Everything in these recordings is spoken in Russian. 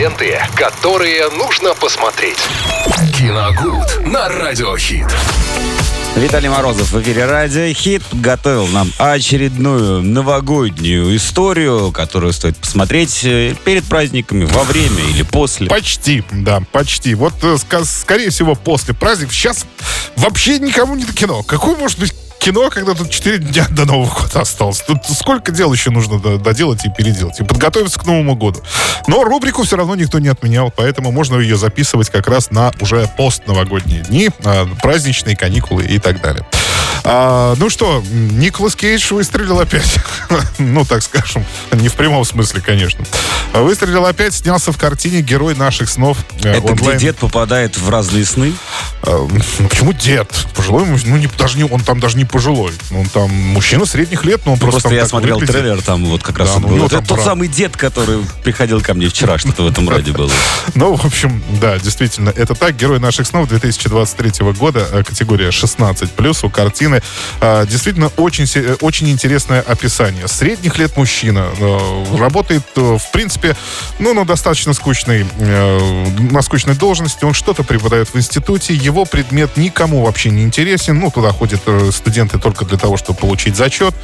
Ленты, которые нужно посмотреть. Киногуд на Радиохит. Виталий Морозов в эфире Радио Хит готовил нам очередную новогоднюю историю, которую стоит посмотреть э, перед праздниками, во время или после. Почти, да, почти. Вот, э, скорее всего, после праздников. Сейчас вообще никому не до кино. Какой может быть кино, когда тут 4 дня до Нового года осталось? Тут сколько дел еще нужно до- доделать и переделать? И подготовиться к Новому году. Но рубрику все равно никто не отменял, поэтому можно ее записывать как раз на уже постновогодние дни, а, праздничные каникулы и так далее. А, ну что, Николас Кейдж выстрелил опять. ну, так скажем, не в прямом смысле, конечно. Выстрелил опять, снялся в картине «Герой наших снов». э, Это где онлайн. дед попадает в разные сны. А, ну, почему дед? Пожилой ну, не, даже не, он там даже не пожилой. Он там мужчина средних лет, но он просто, Просто я смотрел выглядит. трейлер, там вот как раз Да, вот ну, был. него Это тот брат. самый дед, который приходил ко мне вчера, что-то в этом роде было. Ну, в общем, да, действительно, это так. Герой наших снов 2023 года, э, категория 16+, у картины. э, Действительно, очень, э, очень интересное описание. Средних лет мужчина. э, Работает, э, в принципе, ну, на достаточно скучной, на скучной должности. Он что-то преподает в институте. Его предмет никому вообще не интересен. Ну, туда ходят студенты только для того, чтобы получить зачет.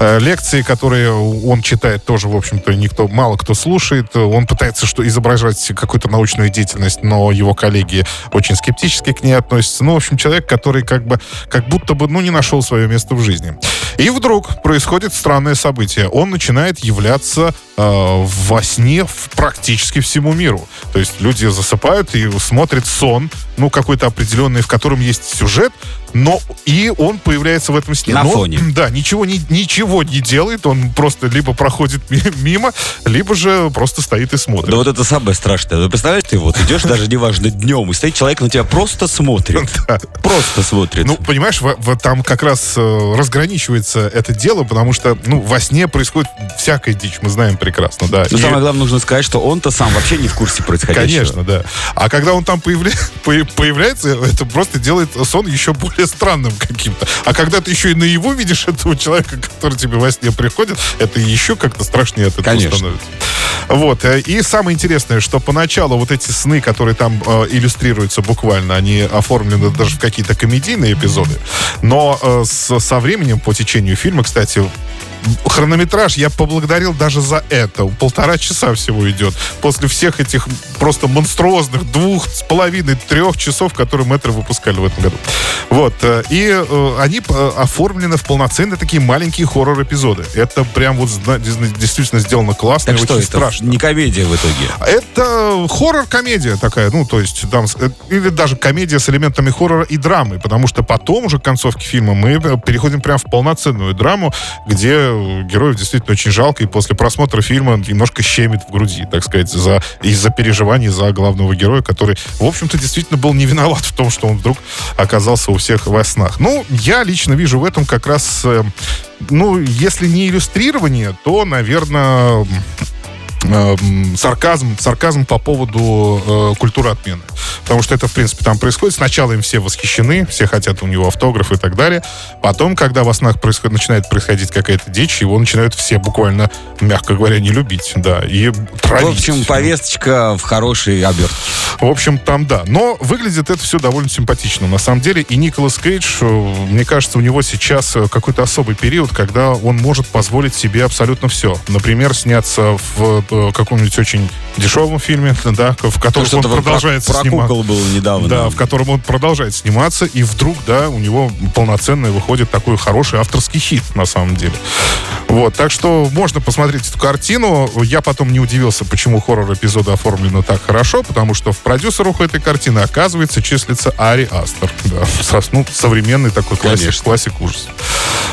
Лекции, которые он читает, тоже, в общем-то, никто, мало кто слушает. Он пытается что изображать какую-то научную деятельность, но его коллеги очень скептически к ней относятся. Ну, в общем, человек, который как бы, как будто бы, ну, не нашел свое место в жизни. И вдруг происходит странное событие. Он начинает являться э, во сне в практически всему миру. То есть люди засыпают и смотрят сон, ну, какой-то определенный, в котором есть сюжет, но и он появляется в этом сне. На Но, фоне. Да, ничего не, ничего не делает, он просто либо проходит ми- мимо, либо же просто стоит и смотрит. Да вот это самое страшное. Вы представляешь, ты вот идешь, даже неважно, днем, и стоит человек на тебя просто смотрит. Просто смотрит. Ну, понимаешь, там как раз э, разграничивается это дело, потому что, ну, во сне происходит всякая дичь, мы знаем прекрасно, да. Но И- самое главное, нужно сказать, что он-то сам вообще не в курсе происходящего. Конечно, да. А когда он там появля- по- появляется, это просто делает сон еще более странным каким-то. А когда ты еще и наяву видишь этого человека, который тебе во сне приходит, это еще как-то страшнее от этого Конечно. становится. Вот. э, И самое интересное, что поначалу вот эти сны, которые там э, иллюстрируются буквально, они оформлены даже в какие-то комедийные эпизоды. Но э, с- со временем, по течению фильма, кстати, хронометраж я поблагодарил даже за это. Полтора часа всего идет. После всех этих просто монструозных двух с половиной, трех часов, которые метры выпускали в этом году. Вот. э, И э, они э, оформлены в полноценные такие маленькие хоррор-эпизоды. Это прям вот действительно сделано классно Так и что очень это? страшно. Не комедия в итоге. Это хоррор-комедия такая, ну, то есть там, или даже комедия с элементами хоррора и драмы, потому что потом уже к концовке фильма мы э, переходим прям в полноценную драму, где героев действительно очень жалко, и после просмотра фильма немножко щемит в груди, так сказать, за, из-за переживаний за главного героя, который, в общем-то, действительно был не виноват в том, что он вдруг оказался у всех во снах. Ну, я лично вижу в этом как раз, э, ну, если не иллюстрирование, то, наверное, эм, сарказм, сарказм по поводу э, культуры отмены. Потому что это, в принципе, там происходит. Сначала им все восхищены, все хотят у него автограф и так далее. Потом, когда во снах происходит, начинает происходить какая-то дичь, его начинают все буквально, мягко говоря, не любить. Да, и травить. В общем, повесточка в хорошей обертке. В общем, там да. Но выглядит это все довольно симпатично, на самом деле. И Николас Кейдж, э, мне кажется, у него сейчас э, какой-то особый период, когда он может позволить себе абсолютно все. Например, сняться в каком-нибудь очень дешевом фильме, да, в котором он Что-то вот продолжает про, про сниматься. было недавно. Да, в котором он продолжает сниматься, и вдруг, да, у него полноценный выходит такой хороший авторский хит, на самом деле. Вот, так что можно посмотреть эту картину. Я потом не удивился, почему хоррор-эпизоды оформлены так хорошо, потому что в продюсерах этой картины, оказывается, числится Ари Астер. Да, ну, современный такой классик, Конечно. классик ужас.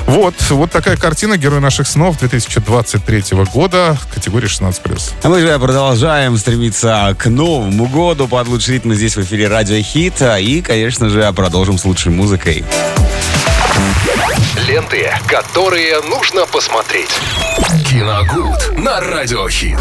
Вот, вот такая картина «Герой наших снов» 2023 года, категория 16+. А мы же продолжаем стремиться к Новому году под лучший ритм здесь в эфире Радио Хит. И, конечно же, продолжим с лучшей музыкой. Ленты, которые нужно посмотреть. Киногуд на Радиохит.